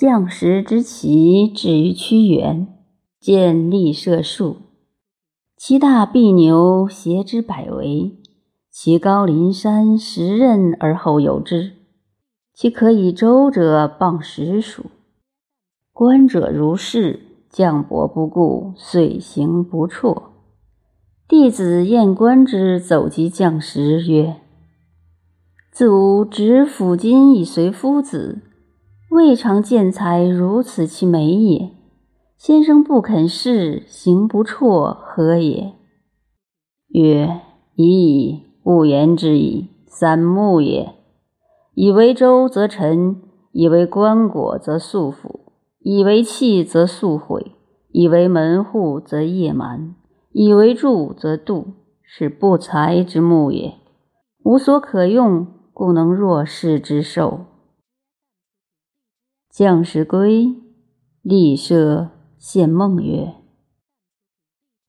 将食之旗至于屈原，见立射树。其大必牛，斜之百围；其高临山，十仞而后有之。其可以周者，傍十属。观者如是，将伯不顾，遂行不辍。弟子验观之，走及将时，曰：“自吾执斧金以随夫子，未尝见才如此其美也。”先生不肯试，行不辍，何也？曰：已矣，勿言之矣。三木也。以为舟则沉，以为棺椁则素腐，以为器则速毁，以为门户则夜满，以为柱则杜，是不才之木也。无所可用，故能若是之寿。将士归，立舍。献梦曰：“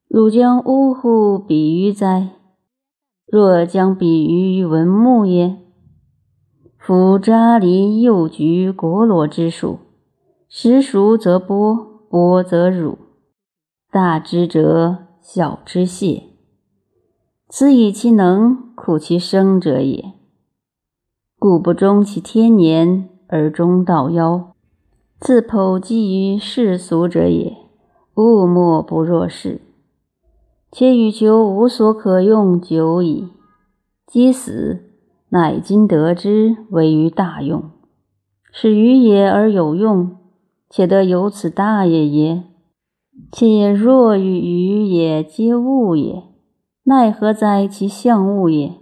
汝将呜呼比喻哉？若将比喻于文木也，夫扎离幼菊国罗之属，时熟则剥，剥则乳，大之折，小之泄。此以其能，苦其生者也。故不终其天年而终道夭。”自剖基于世俗者也，物莫不若是。且欲求无所可用久矣，积死，乃今得之，为于大用。使愚也而有用，且得有此大也耶？且若与愚也，皆物也，奈何哉其象物也？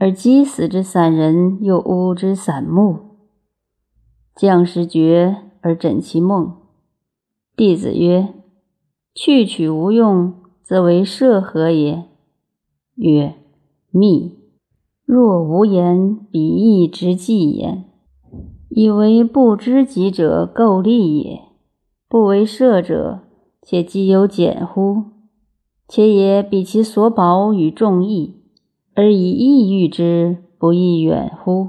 而积死之散人，又吾之散木。将士绝而枕其梦。弟子曰：“去取无用，则为射何也？”曰：“密。若无言，彼亦之计也。以为不知己者构利也。不为射者，且既有简乎？且也比其所保与众异，而以意喻之，不亦远乎？”